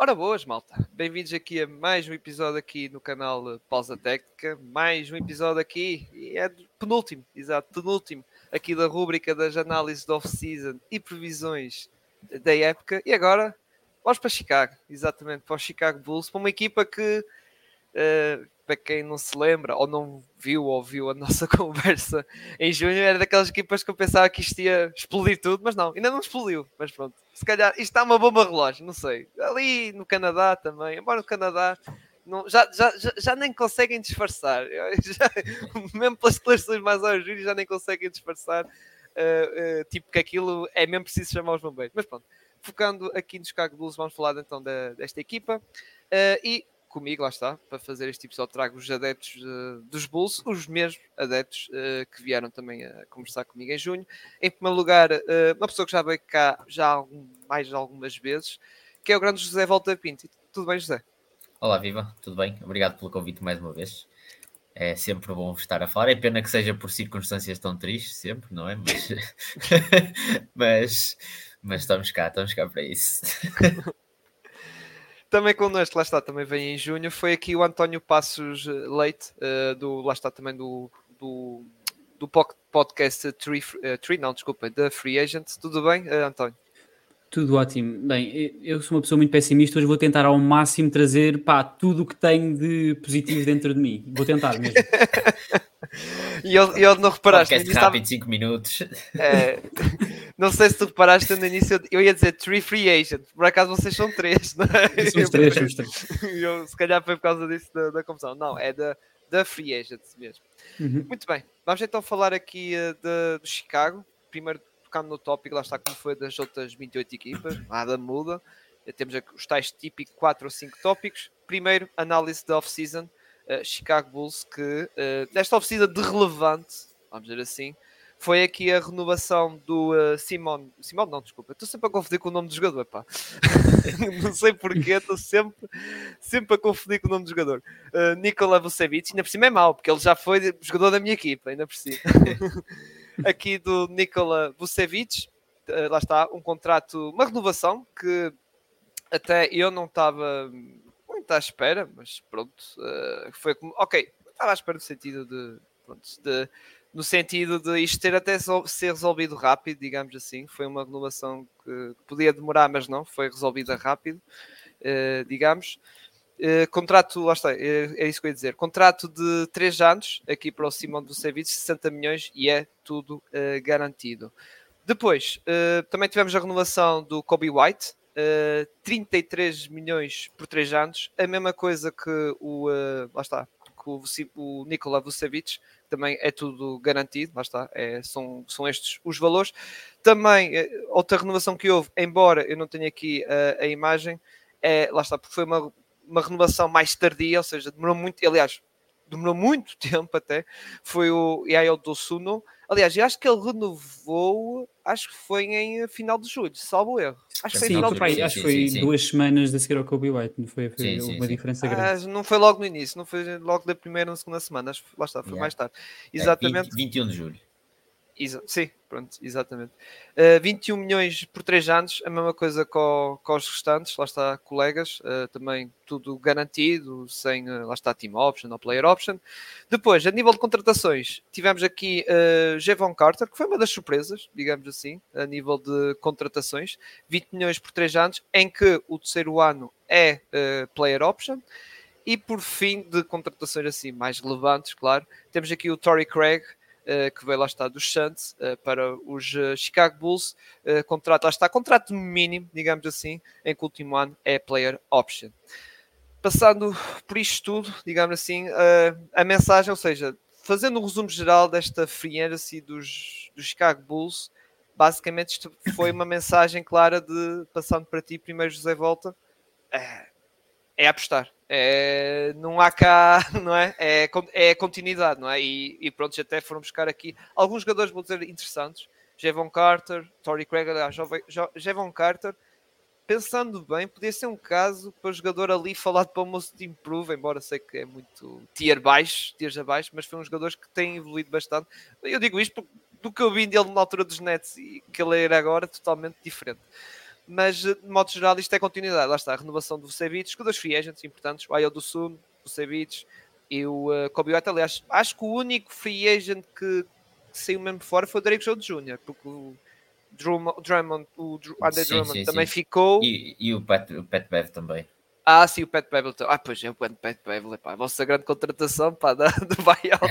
Ora boas, malta. Bem-vindos aqui a mais um episódio aqui no canal Pausa Técnica. Mais um episódio aqui, e é penúltimo, exato, penúltimo, aqui da rúbrica das análises de off-season e previsões da época. E agora, vamos para Chicago, exatamente, para o Chicago Bulls, para uma equipa que, uh, para quem não se lembra, ou não viu ou viu a nossa conversa em junho, era daquelas equipas que eu pensava que isto ia explodir tudo, mas não, ainda não explodiu, mas pronto se calhar isto está uma bomba relógio, não sei. Ali no Canadá também, embora no Canadá não, já, já, já, nem conseguem disfarçar. Já, mesmo pelas declarações mais ao já nem conseguem disfarçar. Uh, uh, tipo que aquilo é mesmo preciso chamar os bombeiros. Mas pronto, focando aqui no Chicago Bulls, vamos falar então da, desta equipa. Uh, e comigo, lá está, para fazer este episódio, trago os adeptos uh, dos Bulls, os mesmos adeptos uh, que vieram também a conversar comigo em junho. Em primeiro lugar, uh, uma pessoa que já veio cá já algum, mais algumas vezes, que é o grande José Volta Pinto. Tudo bem, José? Olá, Viva, tudo bem? Obrigado pelo convite mais uma vez. É sempre bom estar a falar. É pena que seja por circunstâncias tão tristes, sempre, não é? Mas, mas, mas estamos cá, estamos cá para isso. Também connosco, lá está, também vem em junho, foi aqui o António Passos eh, Leite, uh, do, lá está também do, do, do podcast Tree, uh, Tree, não, desculpa, da Free Agent. Tudo bem, uh, António? Tudo ótimo. Bem, eu sou uma pessoa muito pessimista, hoje vou tentar ao máximo trazer pá, tudo o que tenho de positivo dentro de mim. Vou tentar mesmo. e eu, eu não reparaste. Podcast rápido, 5 estava... minutos. É, não sei se tu reparaste no início, eu ia dizer three free agent, por acaso vocês são três, não é? Somos três, somos três. Eu, se calhar foi por causa disso da, da confusão. Não, é da, da free agent mesmo. Uhum. Muito bem, vamos então falar aqui uh, de, de Chicago. Primeiro tocando no tópico, lá está como foi das outras 28 equipas, nada muda. Temos os tais típicos 4 ou 5 tópicos. Primeiro, análise da off-season. Uh, Chicago Bulls, que uh, nesta off-season de relevante, vamos dizer assim, foi aqui a renovação do uh, Simon. Simon, não, desculpa, estou sempre a confundir com o nome do jogador, pá. não sei porquê, estou sempre, sempre a confundir com o nome do jogador. Uh, Nikola Vucevic, ainda por cima é mau, porque ele já foi jogador da minha equipa, ainda por cima. aqui do Nikola Vucevic, uh, lá está, um contrato, uma renovação que até eu não estava muito à espera, mas pronto, uh, foi como, ok, estava à espera no sentido de, pronto, de no sentido de isto ter até ser resolvido rápido, digamos assim. Foi uma renovação que podia demorar, mas não, foi resolvida rápido, uh, digamos. Uh, contrato, lá está, é, é, isso que eu ia dizer. Contrato de 3 anos aqui para o Simão do Serviço, 60 milhões e é tudo garantido. Depois, também tivemos a renovação do Kobe White, 33 milhões por 3 anos, a mesma coisa que o, lá está, que o, o Nikola Vucevic, também é tudo garantido, lá está, é, são, são estes os valores. Também, eh, outra renovação que houve, embora eu não tenha aqui a, a imagem, é, lá está, porque foi uma, uma renovação mais tardia, ou seja, demorou muito, aliás, demorou muito tempo até, foi o Yael Dosuno. Aliás, eu acho que ele renovou, acho que foi em eh, final de julho, salvo erro. Acho que foi, sim, final de julho. acho que foi sim, duas semanas a seguir ao Kobe White, não foi, foi uma diferença grande. Ah, não foi logo no início, não foi logo da primeira ou segunda semana, acho que lá está, foi yeah. mais tarde. Exatamente. É, 20, 21 de julho. Exa sim, pronto, exatamente. Uh, 21 milhões por 3 anos, a mesma coisa com, com os restantes, lá está, colegas, uh, também tudo garantido, sem, uh, lá está, team option ou player option. Depois, a nível de contratações, tivemos aqui uh, Javon Carter, que foi uma das surpresas, digamos assim, a nível de contratações, 20 milhões por 3 anos, em que o terceiro ano é player option. E por fim, de contratações assim mais relevantes, claro, temos aqui o Tory Craig, eh, que veio lá está dos Suns eh, para os eh, Chicago Bulls. contrato, lá está, contrato mínimo, digamos assim, em que o último ano é player option. Passando por isto tudo, digamos assim, a mensagem, ou seja, fazendo um resumo geral desta free agency dos, dos Chicago Bulls, basicamente isto foi uma mensagem clara de, passando para ti primeiro José Volta, é apostar é, não há cá, não é? É, é continuidade, não é? E, e pronto, até foram buscar aqui alguns jogadores, vou dizer, interessantes. Jevon Carter, Tory Craig, aliás, Jevon Carter, pensando bem, podia ser um caso para o jogador ali falado para o moço de improve, embora sei que é muito tier baixo, tiers abaixo, mas foi um jogador que tem evoluído bastante. Eu digo isto do que eu vi dele na altura dos Nets e que ele era agora, totalmente diferente. Mas de modo geral isto é continuidade. Lá está, a renovação do Vucevic, com dois free agents importantes, o Ayo do Sul, o Vucevic e o uh, Kobe White. Aliás, acho que o único free agent que, que saiu mesmo fora foi o Drake Jones Jr., porque o Drummond, o Andre Drummond sim, também sim. ficou. E, e, o, Pat, o Pat Bev também. Ah, sim, o Pat Bevel. Ah, pois é, o Pat Bevel, pá, a vossa grande contratação pá, da, do buyout.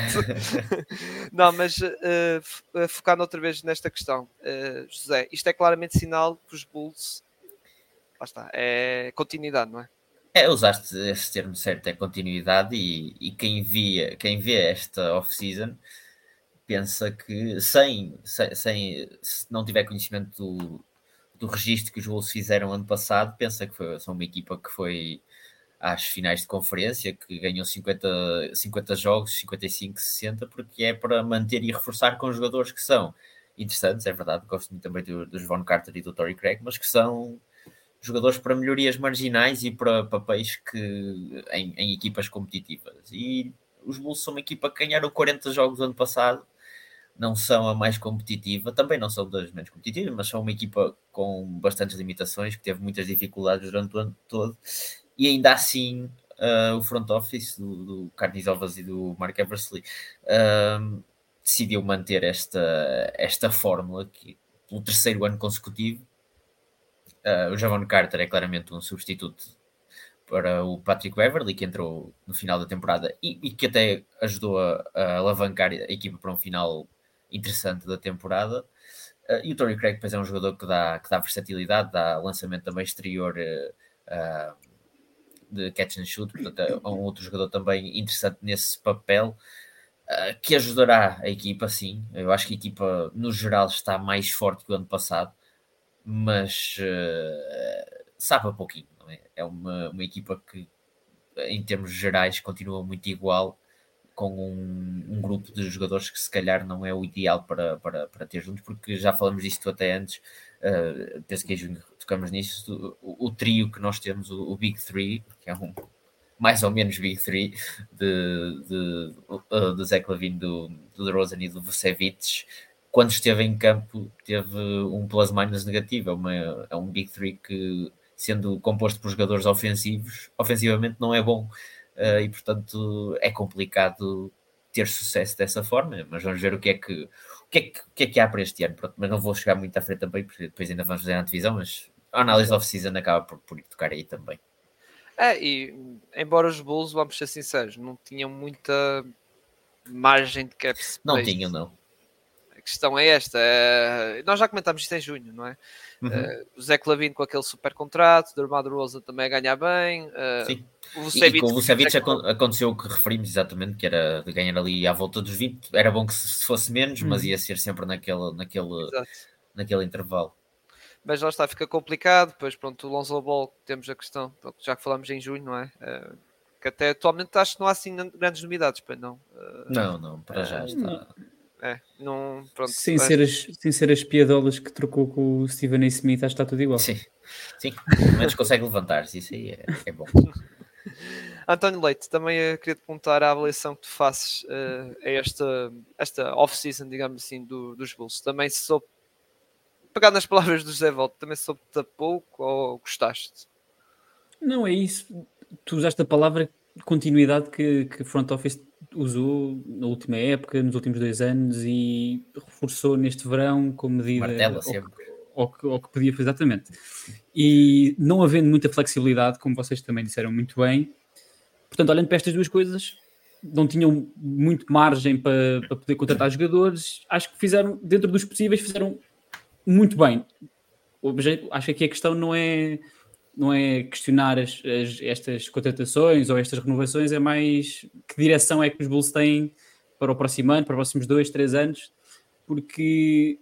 não, mas uh, focando outra vez nesta questão, uh, José, isto é claramente sinal que os Bulls, lá está, é continuidade, não é? É, usaste esse termo certo, é continuidade, e, e quem, via, quem vê esta off-season pensa que sem, sem, sem, se não tiver conhecimento do, do registro que os Wolves fizeram ano passado, pensa que foi, são uma equipa que foi às finais de conferência, que ganhou 50, 50 jogos, 55, 60, porque é para manter e reforçar com jogadores que são interessantes, é verdade, gosto muito também do, Von Carter e do Tory Craig, mas que são jogadores para melhorias marginais e para papéis que em, em equipas competitivas. E os Bulls são uma equipa que ganharam 40 jogos ano passado não são a mais competitiva, também não são das menos competitivas, mas são uma equipa com bastantes limitações, que teve muitas dificuldades durante o ano todo, e ainda assim uh, o front office do, do Carnes Ovas e do Mark Eversley uh, decidiu manter esta, esta fórmula que, pelo terceiro ano consecutivo. Uh, o Javon Carter é claramente um substituto para o Patrick Beverly, que entrou no final da temporada e, e que até ajudou a, a alavancar a equipa para um final interessante da temporada. Uh, e o Tory Craig depois é um jogador que dá, que dá versatilidade, dá lançamento também exterior uh, de catch and shoot, portanto é um outro jogador também interessante nesse papel, que ajudará a equipa, sim. Eu acho que a equipa, no geral, está mais forte que o ano passado, mas sabe a pouquinho. É? é? uma, uma equipa que, em termos gerais, continua muito igual com um, um, grupo de jogadores que se calhar não é o ideal para, para, para ter juntos, porque já falamos disto até antes, uh, penso que em junho tocamos nisso, o, o, trio que nós temos, o, o, Big Three, que é um mais ou menos Big Three, de, de, uh, do Zé Clavin, do, do DeRozan e do Vucevic, quando esteve em campo teve um plus-minus negativo, é, uma, é um Big Three que, sendo composto por jogadores ofensivos, ofensivamente não é bom, uh, e portanto é complicado ter sucesso dessa forma, mas vamos ver o que é que, o que, é que, o que, é que há para este ano. Pronto, mas não vou chegar muito à frente também, porque depois ainda vamos fazer a divisão, mas a análise off-season acaba por, por tocar aí também. É, e embora os Bulls, vamos ser sinceros, não tinham muita margem de cap space. Não tinham, não questão é esta. É, nós já comentámos isto em junho, não é? Uhum. Uh, o Zé Clavino com aquele super contrato, o Armado Rosa também a ganhar bem. Uh, Sim. O Vucevic, e, com o Vucevic aconteceu o que referimos exatamente, que era de ganhar ali à volta dos 20. Era bom que se fosse menos, uhum. mas ia ser sempre naquele, naquele, naquele intervalo. Mas lá está, fica complicado. Depois, pronto, o Lonzo Ball, temos a questão, pronto, já que falamos em junho, não é? Uh, que até atualmente acho que não há assim grandes novidades, para não. não, não, para já está. É, não, pronto, sem, é. ser as, sem ser as piadolas que trocou com o Steven A. Smith, acho que está tudo igual. Sim, sim pelo menos consegue levantar-se, isso aí é, é bom. António Leite, também queria te perguntar a avaliação que tu fazes uh, a esta, esta off-season, digamos assim, do, dos Bulls. Também se soube, pegar nas palavras do José Volta, também soube-te a pouco ou gostaste? Não, é isso. Tu usaste a palavra continuidade que, que front office usou na última época, nos últimos dois anos e reforçou neste verão com medida Martela, ao, que, ao que podia fazer exatamente. E não havendo muita flexibilidade, como vocês também disseram muito bem, portanto, olhando para estas duas coisas, não tinham muito margem para, para poder contratar jogadores. Acho que fizeram, dentro dos possíveis, fizeram muito bem. Acho que aqui a questão não é não é questionar as, as, estas contratações ou estas renovações, é mais que direção é que os Bulls têm para o próximo ano, para os próximos dois, três anos, porque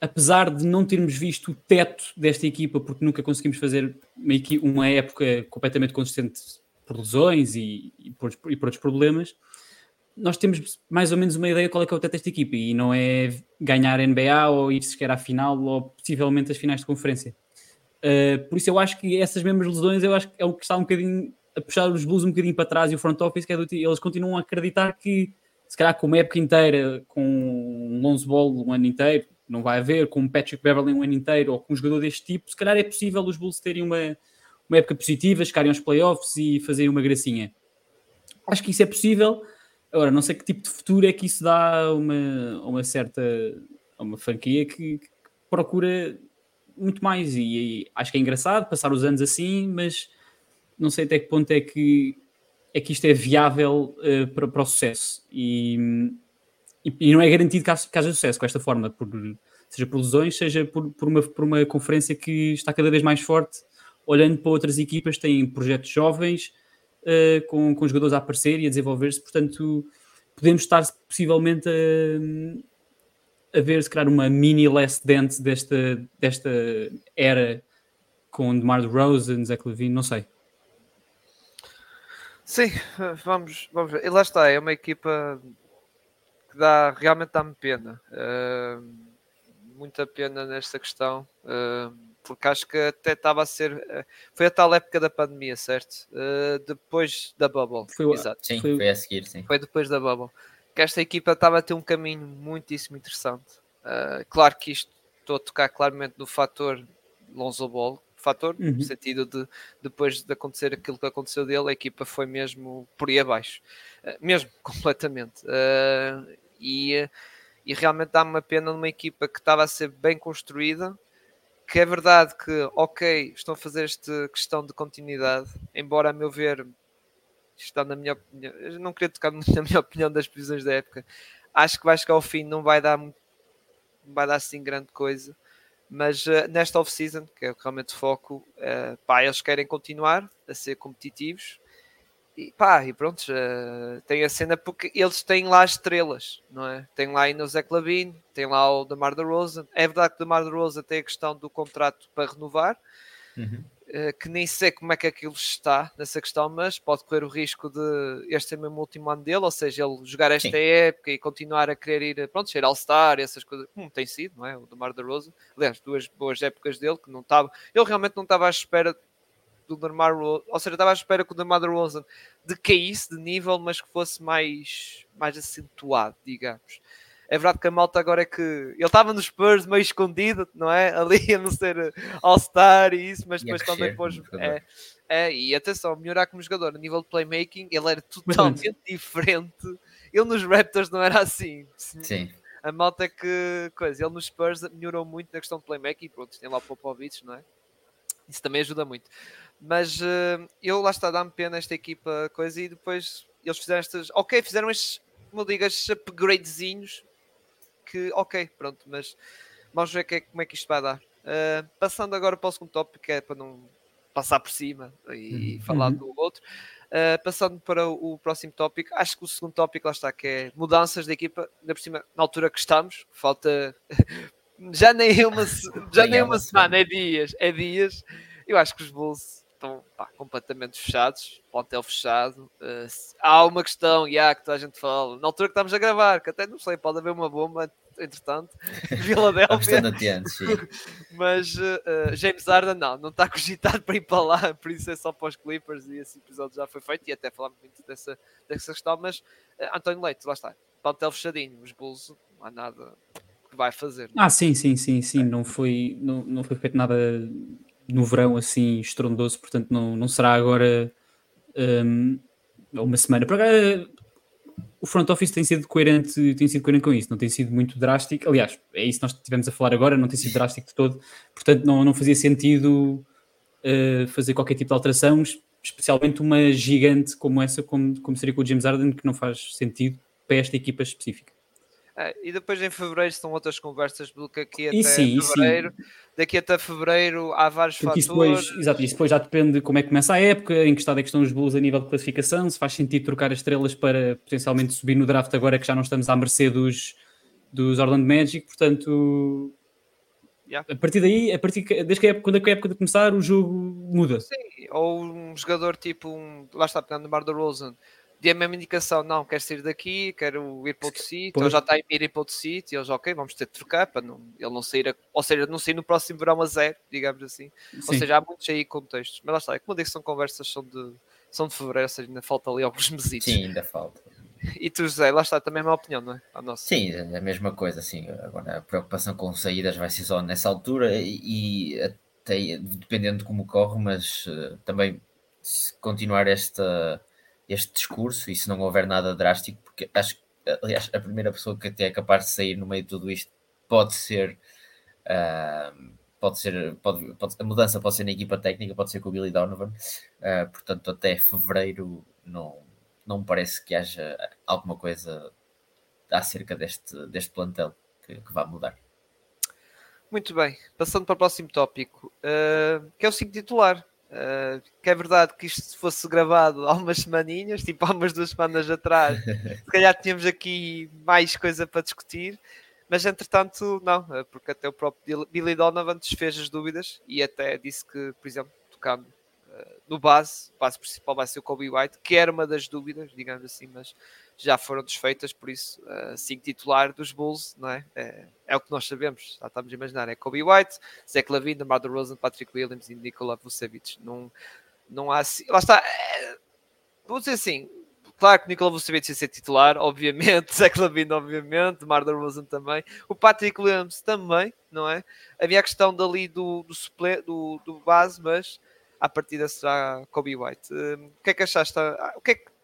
apesar de não termos visto o teto desta equipa, porque nunca conseguimos fazer uma, uma época completamente consistente por lesões e, e, por, e por outros problemas, nós temos mais ou menos uma ideia qual é que é o teto desta equipa e não é ganhar NBA ou ir sequer à final ou possivelmente as finais de conferência. Uh, por isso eu acho que essas mesmas lesões eu acho que é o que está um bocadinho a puxar os Bulls um bocadinho para trás e o front office que é do, eles continuam a acreditar que se calhar com uma época inteira com um Lonzo Ball um ano inteiro não vai haver com o Patrick Beverly um ano inteiro ou com um jogador deste tipo, se calhar é possível os Bulls terem uma, uma época positiva, chegarem aos playoffs e fazerem uma gracinha. Acho que isso é possível. Agora, não sei que tipo de futuro é que isso dá a uma, uma certa uma franquia que, que, procura muito mais e, e, acho que é engraçado passar os anos assim, mas não sei até que ponto é que é que isto é viável uh, para, para o sucesso. E, e, e, não é garantido que haja, sucesso com esta forma, por, seja por lesões, seja por, por, uma, por uma conferência que está cada vez mais forte, olhando para outras equipas têm projetos jovens uh, com, com jogadores a aparecer e a desenvolver-se, portanto podemos estar possivelmente a, a ver se calhar uma mini last dance desta, desta era com DeMar DeRozan, Zach Levine, não sei. Sim, vamos, vamos ver. E lá está, é uma equipa que dá, realmente dá-me pena. Uh, muita pena nesta questão. Uh, porque acho que até estava a ser. Uh, foi a tal época da pandemia, certo? depois da Bubble. Foi, Exato. Sim, foi, foi, a seguir, sim. Foi depois da Bubble. Que esta equipa estava a ter um caminho muitíssimo interessante. claro que isto estou a tocar claramente no fator Lonzo Ball, fator, uhum. no sentido de depois de acontecer aquilo que aconteceu dele, a equipa foi mesmo por aí abaixo, uh, mesmo completamente. Uh, e, e realmente dá-me uma pena numa equipa que estava a ser bem construída. Que é verdade que, ok, estão a fazer esta questão de continuidade, embora a meu ver, está na minha opinião, eu não queria tocar na minha opinião das previsões da época, acho que vai chegar ao fim, não vai dar, não vai dar assim grande coisa mas uh, nesta off-season, que é realmente o foco, uh, pá, eles querem continuar a ser competitivos e pá, e pronto, uh, tem a cena porque eles têm lá estrelas, não é? Tem lá ainda o Zé Clavin, tem lá o DeMar DeRozan. É verdade que o DeMar DeRozan tem a questão do contrato para renovar, uhum. Eh, que nem sei como é que aquilo está nessa questão, mas pode correr o risco de este ser mesmo o último ano dele, ou seja, ele jogar esta Sim. época e continuar a querer ir, pronto, ser All-Star, essas coisas, como tem sido, não é? O Demar da Rosa, aliás, duas boas épocas dele, que não estava, ele realmente não estava à espera do Demar Rosa, ou seja, estava à espera que o Demar Rosa decaísse de nível, mas que fosse mais, mais acentuado, digamos. É verdade que a malta agora é que ele estava nos Spurs meio escondido, não é? Ali a não ser All-Star e isso, mas depois também pôs. É, é, e atenção, melhorar como jogador a nível de playmaking, ele era totalmente diferente. Ele nos Raptors não era assim. Sim. A malta é que coisa, ele nos Spurs melhorou muito na questão de playmaking, pronto, tem lá o Popovich, não é? Isso também ajuda muito. Mas uh, eu lá está, dá-me pena esta equipa, coisa, e depois eles fizeram estas. Ok, fizeram estes, como digas, upgradezinhos que, ok, pronto, mas vamos ver que é, como é que isto vai dar. Uh, passando agora para o segundo tópico, que é para não passar por cima e uhum. falar do outro. Uh, passando para o, o, próximo tópico, acho que o segundo tópico lá está, que é mudanças da equipa, ainda por cima, na altura que estamos, falta já nem uma, já nem uma semana, é dias, é dias. Eu acho que os Bulls estão pá, completamente fechados, hotel fechado. Uh, há uma questão, yeah, que toda a gente fala, na altura que estamos a gravar, que até não sei, pode haver uma bomba, entretanto, Filadélfia. Mas uh, James Harden não, não está cogitado para ir para lá, por isso é só para os Clippers e esse episódio já foi feito e até falámos muito dessa, dessa questão, mas uh, António Leite, lá está, hotel fechadinho, os Bulls não há nada que vai fazer. Não? É? Ah, sim, sim, sim, sim, não foi, não, não foi feito nada no verão assim estrondoso, portanto não, não será agora um, uma semana. Para o front office tem sido coerente, tem sido coerente com isso, não tem sido muito drástico. Aliás, é isso que nós estivemos a falar agora, não tem sido drástico de todo, portanto não, não fazia sentido uh, fazer qualquer tipo de alteração, especialmente uma gigante como essa, como, como seria com o James Harden, que não faz sentido para esta equipa específica. É, e depois em fevereiro são outras conversas, porque aqui até sim, fevereiro, daqui até fevereiro há vários porque fatores. Depois, exato, isso depois já depende de como é que começa a época, em que estado é que estão os Bulls a nível de classificação, se faz sentido trocar as estrelas para potencialmente subir no draft agora que já não estamos à mercê dos, dos Orlando Magic, portanto yeah. a partir daí, a partir, desde que a época, quando a época de começar, o jogo muda. Sim, ou um jogador tipo um, lá está, pegando no Bar da Rosen dê a mesma indicação, não, quero sair daqui, quero ir para outro sítio, ele já está a ir para outro sítio, e eles, ok, vamos ter de trocar para não, ele não sair, a, ou seja, não sair no próximo verão a zero, digamos assim. Sim. Ou seja, há muitos aí contextos, mas lá está, é como eu disse, são conversas, são de, são de fevereiro, ou seja, ainda falta ali alguns meses. Sim, ainda falta. E tu, José, lá está também a minha opinião, não é? A nossa. Sim, é a mesma coisa, sim. Agora a preocupação com saídas vai ser só nessa altura e, e até dependendo de como corre, mas uh, também se continuar esta, este discurso e se não houver nada drástico, porque acho que aliás, a primeira pessoa que até é capaz de sair no meio de tudo isto pode ser. Uh, pode ser pode, pode, a mudança pode ser na equipa técnica, pode ser com o Billy Donovan, uh, portanto, até fevereiro não, não parece que haja alguma coisa acerca deste, deste plantel que, que vá mudar. Muito bem, passando para o próximo tópico, uh, que é o 5 titular. Uh, que é verdade que isto fosse gravado há umas semaninhas, tipo há umas duas semanas atrás, se calhar tínhamos aqui mais coisa para discutir, mas entretanto não, ah, porque até o próprio Billy Donovan desfez as dúvidas e até disse que, por exemplo, tocando uh, no base, o base principal vai ser o Kobe White, que era uma das dúvidas, digamos assim, mas já foram desfeitas, por isso, uh, cinco titular dos Bulls, não é? é? é? o que nós sabemos, já estamos a imaginar, é Kobe White, Zach Lavine, DeMar DeRozan, Patrick Williams e Nikola Vucevic. Não, não há assim, lá está, é, vou dizer assim, claro que Nikola Vucevic ia ser titular, obviamente, Zach Lavine, obviamente, DeMar DeRozan também, o Patrick Williams também, não é? Havia a questão dali do, do, suple, do, do base, mas à partida será Kobe White. Uh, o que é que achaste? Ah, o que é que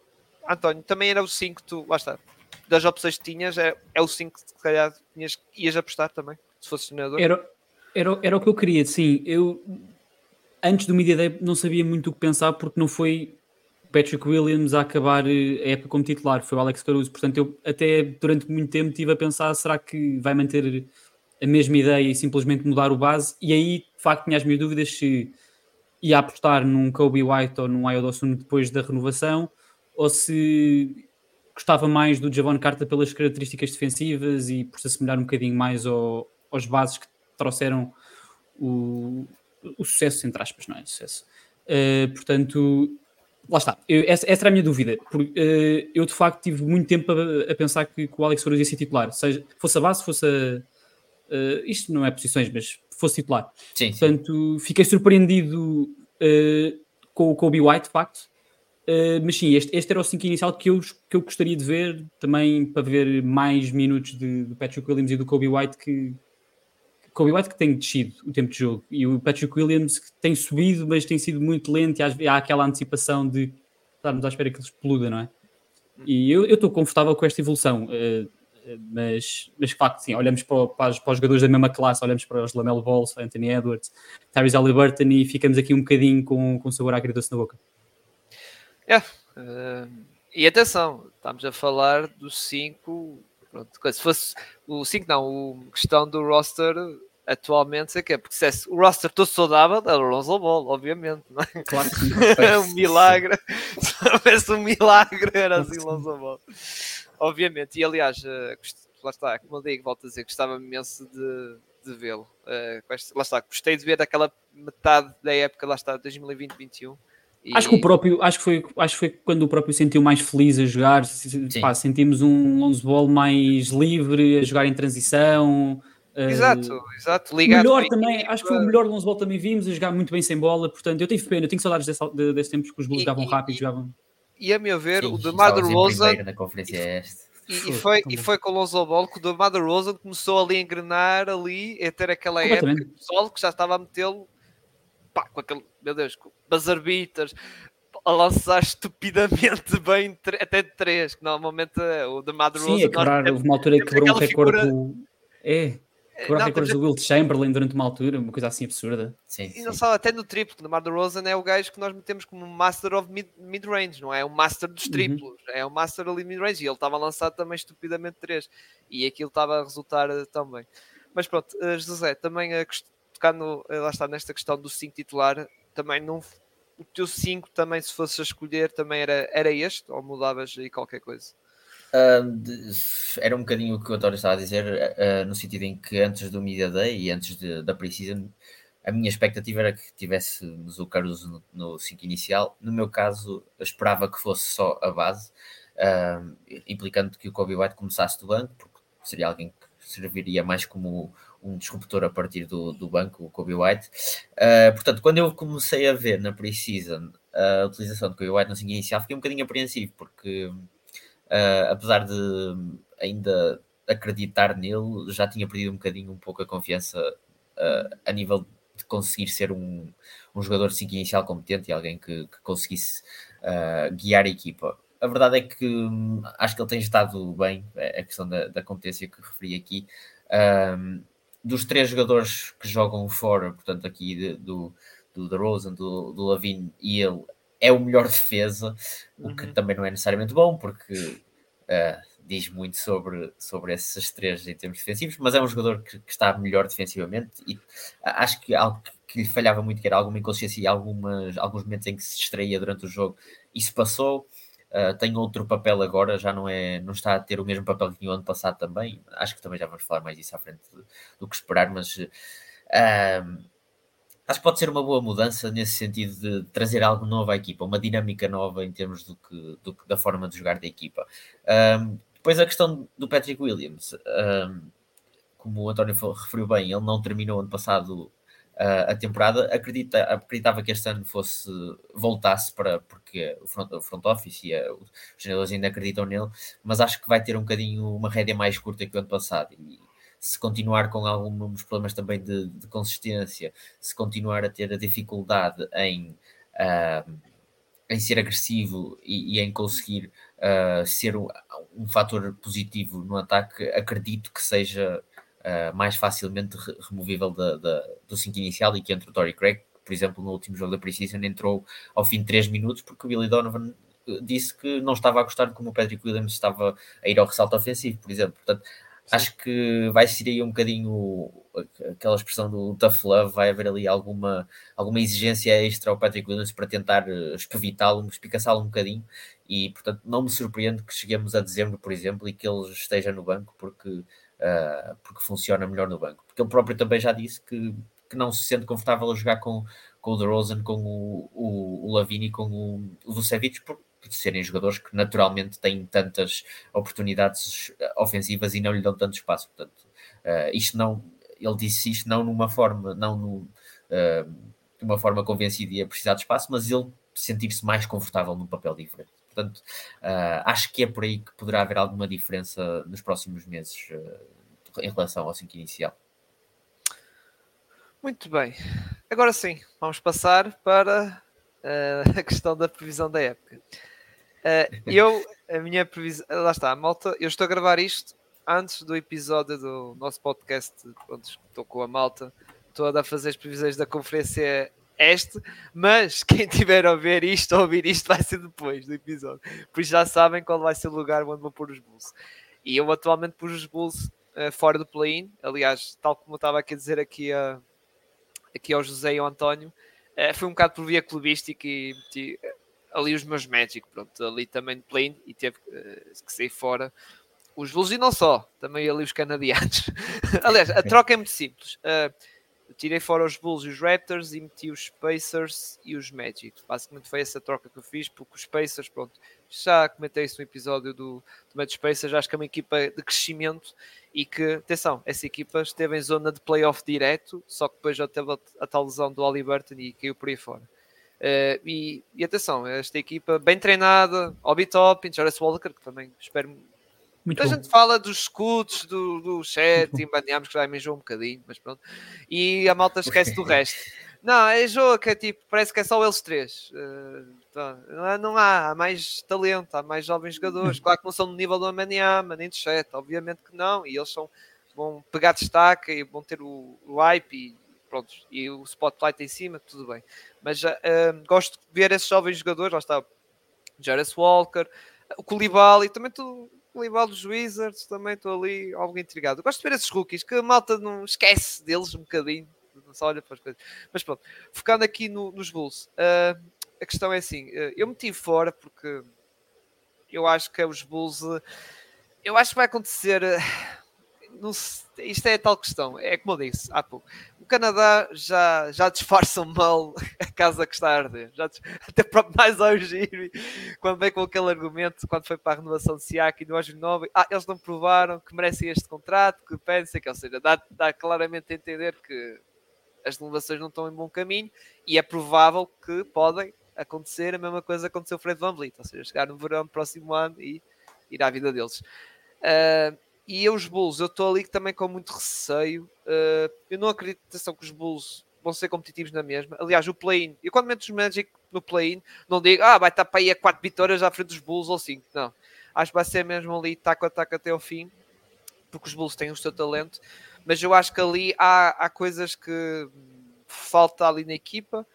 António, também era o 5 tu, lá está, das opções que tinhas, é, é o 5 que se calhar tinhas, ias apostar também, se fosse treinador. Era, era, era o que eu queria, sim. Eu, antes do Media Day, não sabia muito o que pensar, porque não foi Patrick Williams a acabar eh, a época como titular, foi o Alex Caruso. Portanto, eu até durante muito tempo estive a pensar: será que vai manter a mesma ideia e simplesmente mudar o base? E aí, de facto, tinha as minhas dúvidas se ia apostar num Kobe White ou num Ayodosune depois da renovação ou se gostava mais do Javon Carter pelas características defensivas e por se assemelhar um bocadinho mais ao, aos bases que trouxeram o, o sucesso, entre aspas, não é? Sucesso. Uh, portanto, lá está. Eu, essa, essa, era a minha dúvida. Porque, uh, eu, de facto, tive muito tempo a, a pensar que, que, o Alex Souros ia ser titular. Seja, fosse a base, fosse a... Uh, isto não é posições, mas fosse titular. Sim, Portanto, sim. fiquei surpreendido com o Kobe White, de facto. Uh, mas sim, este, este era o 5 inicial que eu, que eu gostaria de ver também para ver mais minutos de, do Patrick Williams e do Kobe White que Kobe White que tem descido o tempo de jogo e o Patrick Williams que tem subido mas tem sido muito lento e há, aquela antecipação de estarmos à espera que ele exploda, não é? E eu estou confortável com esta evolução, uh, mas, mas de facto, sim, olhamos para, para, os, para, os, jogadores da mesma classe, olhamos para os Lamelo Balls, Anthony Edwards, Tyrese Halliburton e ficamos aqui um bocadinho com, com sabor agridoce na boca. É. Uh, e atenção, estamos a falar dos 5. Se fosse o 5, não, a questão do roster atualmente, sei que é, porque se é, o roster todo saudável era o Lonzo Ball, obviamente, não é? Claro que sim. é um milagre. Se houvesse um milagre, era assim Lonzo Ball. Obviamente, e aliás, uh, lá está, como eu digo, volto a dizer, gostava imenso de, de vê-lo. Uh, lá está, gostei de ver aquela metade da época, lá está, 2020-21 e... Acho que o próprio, acho que, foi, acho que foi quando o próprio sentiu mais feliz a jogar. Pá, sentimos um Lonzo Ball mais livre a jogar em transição. Exato, uh, exato. Ligado melhor também, acho que foi o melhor Lonzo Ball também vimos a jogar muito bem sem bola. Portanto, eu tive pena, eu tenho saudades desse, de, desse tempo que os Bulls jogavam rápido, jogavam. E a meu ver, Sim, o DeMar DeRozan na conferência é este. E, e, foi, e foi com o Lonzo Ball que o DeMar DeRozan começou ali a engrenar ali, a ter aquela época de sol que já estava a metê-lo pá, com aquele, meu Deus, com buzzer beaters, a lançar estupidamente bem até de 3, que normalmente é o de Madrose. Sim, a quebrar, houve uma altura que quebrou um recorde. Figura... É, quebrou recordes do Wilt Chamberlain durante uma altura, uma coisa assim absurda. Sim, e não sim. só, até no triplo, que o Mar Rosen é o gajo que nós metemos como Master of Mid-Range, mid não é? O Master dos uhum. triplos, uhum. é o Master ali Mid-Range. E ele estava a lançar também estupidamente 3. E aquilo estava a resultar uh, também. Mas pronto, uh, José, também a tocar eh, lá está, nesta questão do 5 titular, também não. O teu 5 também, se fosse a escolher, também era, era este, ou mudavas aí qualquer coisa? Uh, era um bocadinho o que o António estava a dizer, uh, no sentido em que antes do Media Day e antes de, da Precision, a minha expectativa era que tivéssemos o Caruso no 5 inicial. No meu caso, eu esperava que fosse só a base, uh, implicando que o Kobe White começasse do banco, porque seria alguém que serviria mais como um disruptor a partir do, do banco, o Kobe White. Uh, portanto, quando eu comecei a ver na pre-season a utilização do Kobe White no 5 inicial, fiquei um bocadinho apreensivo, porque uh, apesar de ainda acreditar nele, já tinha perdido um bocadinho um pouco a confiança uh, a nível de conseguir ser um, um jogador de 5 inicial competente e alguém que, que conseguisse guiar a equipa. A verdade é que hum, acho que ele tem estado bem, é a questão da, da competência que referi aqui. Um, dos três jogadores que jogam fora, portanto, aqui de, do, do DeRozan, do, do Lavine e ele, é o melhor defesa, uhum. o que uhum. também não é necessariamente bom, porque uh, diz muito sobre, sobre esses três em termos defensivos, mas é um jogador que, que está melhor defensivamente e acho que algo que lhe falhava muito, que era alguma inconsciência e algumas, alguns momentos em que se distraía durante o jogo, isso passou. Uh, tem outro papel agora, já não é, não está a ter o mesmo papel que tinha o ano passado também. Acho que também já vamos falar mais disso à frente do, do que esperar, mas uh, acho que pode ser uma boa mudança nesse sentido de trazer algo novo à equipa, uma dinâmica nova em termos do que, do, da forma de jogar da equipa. Um, depois a questão do Patrick Williams, como o António referiu bem, ele não terminou ano passado uh, a temporada, acredita, acreditava que este ano fosse voltasse para porque o front, o front office e a, os jogadores ainda acreditam nele, mas acho que vai ter um bocadinho uma rédea mais curta que o ano passado. E se continuar com alguns problemas também de, de consistência, se continuar a ter a dificuldade em, uh, em ser agressivo e, e em conseguir uh, ser um, um fator positivo no ataque, acredito que seja uh, mais facilmente removível da, da, do 5 inicial e que entre o Tory Craig, por exemplo, no último jogo da Precision, entrou ao fim de 3 minutos porque o Billy Donovan eh, disse que não estava a gostar como o Patrick Williams estava a ir ao ressalto ofensivo, por exemplo. Portanto, Sim. acho que vai ser aí um bocadinho aquela expressão do tough love, vai haver ali alguma, alguma exigência extra ao Patrick Williams para tentar eh, espevitá-lo, espicaçá-lo um bocadinho e portanto não me surpreende que cheguemos a dezembro, por exemplo, e que ele esteja no banco porque uh, porque funciona melhor no banco. Porque ele próprio também já disse que, que não se sente confortável a jogar com, com o DeRozan, com o, o, o Lavini, com o, o Vucevic, por, por serem jogadores que naturalmente têm tantas oportunidades ofensivas e não lhe dão tanto espaço. Portanto, uh, isto não, ele disse isto não numa forma, não no, uh, de uma forma convencida e a precisar de espaço, mas ele sentir-se mais confortável num papel diferente. Portanto, uh, acho que é por aí que poderá haver alguma diferença nos próximos meses uh, em relação ao 5 inicial. Muito bem. Agora sim, vamos passar para uh, a questão da previsão da época. eu, a minha previsão, lá está, malta, eu estou a gravar isto antes do episódio do nosso podcast, onde estou com a malta toda a fazer as previsões da conferência este, mas quem tiver a ver isto ou ouvir isto vai ser depois do episódio. Por isso já sabem qual vai ser o lugar onde vou pôr os Bulls. E eu atualmente pus os Bulls uh, fora do play-in. Aliás, tal como eu estava aqui a dizer aqui, a, aqui ao José e ao António, uh, foi um bocado por via clubística e meti uh, ali os meus Magic, pronto, ali também no play-in e teve que sair fora. Os Bulls e não só, também ali os canadianos. Aliás, a troca é muito simples. Uh, tirei fora os Bulls e os Raptors e meti os Pacers e os Magic. Basicamente foi essa troca que eu fiz, porque os Pacers, pronto, já comentei isso no episódio do, do Magic Pacers, acho que é uma equipa de crescimento e que, atenção, essa equipa esteve em zona de playoff direto, só que depois já teve a, a tal lesão do Ali Burton e caiu por aí fora. Uh, e, e, atenção, esta equipa bem treinada, Obi Toppin, Jarvis Walker, que também espero muito a bom. gente fala dos escudos, do, do chat, e embaneamos que já me enjoou um bocadinho, mas pronto. E a malta esquece do resto. Não, é jogo que é tipo, parece que é só eles três. Uh, não, há, há, mais talento, há mais jovens jogadores. Claro que não são no nível do Amaniama, nem do chat, obviamente que não. E eles são, vão pegar destaque e vão ter o, o hype e pronto, e o spotlight em cima, tudo bem. Mas uh, gosto de ver esses jovens jogadores, lá está Jarvis Walker, o Koulibaly, também tu rival dos Wizards, também estou ali algo intrigado. Gosto de ver esses rookies, que a malta não esquece deles um bocadinho, não só olha para as coisas. Mas pronto, focando aqui no, nos Bulls, uh, a questão é assim: uh, eu meti fora porque eu acho que é os Bulls. Uh, eu acho que vai acontecer não isto é tal questão, é como eu disse há pouco. O Canadá já, já disfarçam mal a casa que está a arder. Já, até próprio mais ao giro, quando vem com aquele argumento, quando foi para a renovação de Siak e no Ógio Novo, ah, eles não provaram que merecem este contrato, que pensem que, ou seja, dá, dá claramente a entender que as renovações não estão em bom caminho e é provável que podem acontecer a mesma coisa que aconteceu o Fred Van Vliet, ou seja, chegar no verão do próximo ano e ir à vida deles. Uh, e eu, os Bulls, eu estou ali também com muito receio. Uh, eu não acredito atenção, que os Bulls vão ser competitivos na mesma. Aliás, o play-in, eu quando meto os Magic no play-in, não digo, ah, vai estar para aí a 4 vitórias à frente dos Bulls ou 5. Não. Acho que vai ser mesmo ali taco a taco até ao fim, porque os Bulls têm o seu talento. Mas eu acho que ali há, há coisas que falta ali na equipa.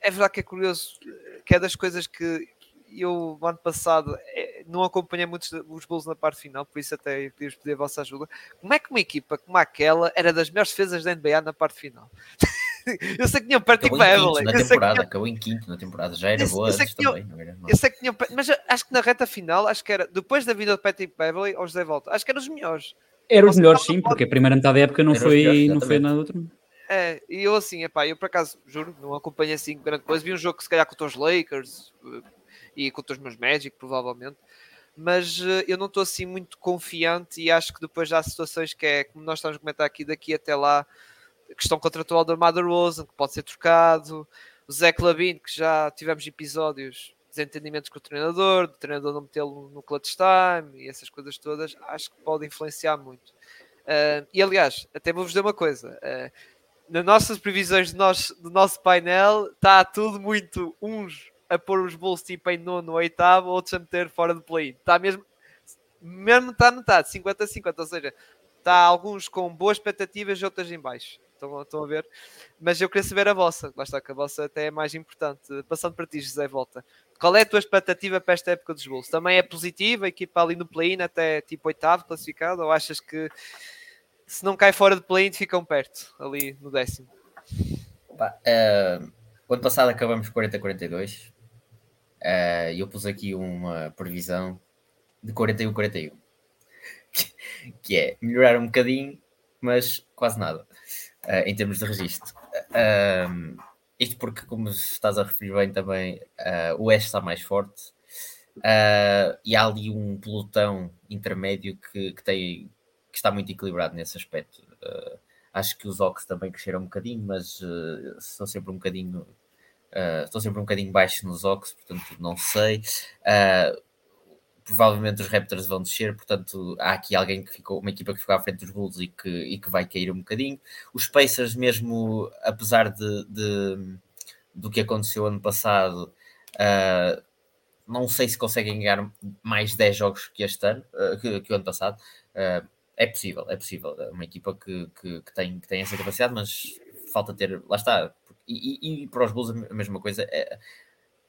É verdade que é curioso, que é das coisas que eu, no ano passado, é, não acompanhei muitos os Bulls na parte final, por isso até podíamos pedir a vossa ajuda. Como é que uma equipa como aquela era das melhores defesas da NBA na parte final? eu sei que tinham Patrick Beverly. Na temporada, tinha... acabou em quinto na temporada, já era eu, boa eu sei eu que tinham, mas acho que na reta final, acho que era depois da vida de Patrick Beverly ao José Volta, acho que eram os melhores. Eram os melhores, sim, porque a primeira metade da época não, foi, melhores, não foi nada outro. É, e eu assim, epá, eu por acaso, juro, não acompanhei assim grande coisa. Vi um jogo se calhar contra os Lakers e contra os meus Magic, provavelmente. Mas uh, eu não estou assim muito confiante e acho que depois há situações que é, como nós estamos a comentar aqui, daqui até lá, questão contratual do Armada Rosen, que pode ser trocado, o Zé Clavin, que já tivemos episódios desentendimentos com o treinador, do treinador não metê-lo no clutch time e essas coisas todas, acho que pode influenciar muito. Uh, e aliás, até vou-vos dizer uma coisa: uh, nas nossas previsões do nosso, do nosso painel está tudo muito uns a pôr os Bulls tipo em nono, oitavo, outros a meter fora do play. Está mesmo, mesmo está metade, 50-50, ou seja, está alguns com boas expectativas e outras em baixo. Estão, estão a ver? Mas eu queria saber a vossa, lá está que a vossa até é mais importante. Passando para ti, José Volta. Qual é a tua expectativa para esta época dos Bulls? Também é positiva, a equipa ali no play-in até tipo oitavo classificado, ou achas que se não cai fora de play-in ficam perto, ali no décimo? Uh, o ano passado acabamos 40-42 uh, eu pus aqui uma previsão de 41-41 que é melhorar um bocadinho, mas quase nada uh, em termos de registro. Uh, isto porque, como estás a referir bem também, uh, o Oeste está mais forte e há ali um pelotão intermédio que, que, tem, que está muito equilibrado nesse aspecto. acho que os Ox também cresceram um bocadinho, mas estão sempre um bocadinho. Uh, estou sempre um bocadinho baixo nos Ox, portanto não sei. Uh, provavelmente os Raptors vão descer, portanto há aqui alguém que ficou, uma equipa que ficou à frente dos Bulls e que, e que vai cair um bocadinho. Os Pacers, mesmo apesar de, de do que aconteceu ano passado, uh, não sei se conseguem ganhar mais 10 jogos que este ano, que, que, o ano passado. É possível, é possível. É uma equipa que, que, que, tem, que tem essa capacidade, mas falta ter, lá está. E, e, para os Bulls a mesma coisa. É,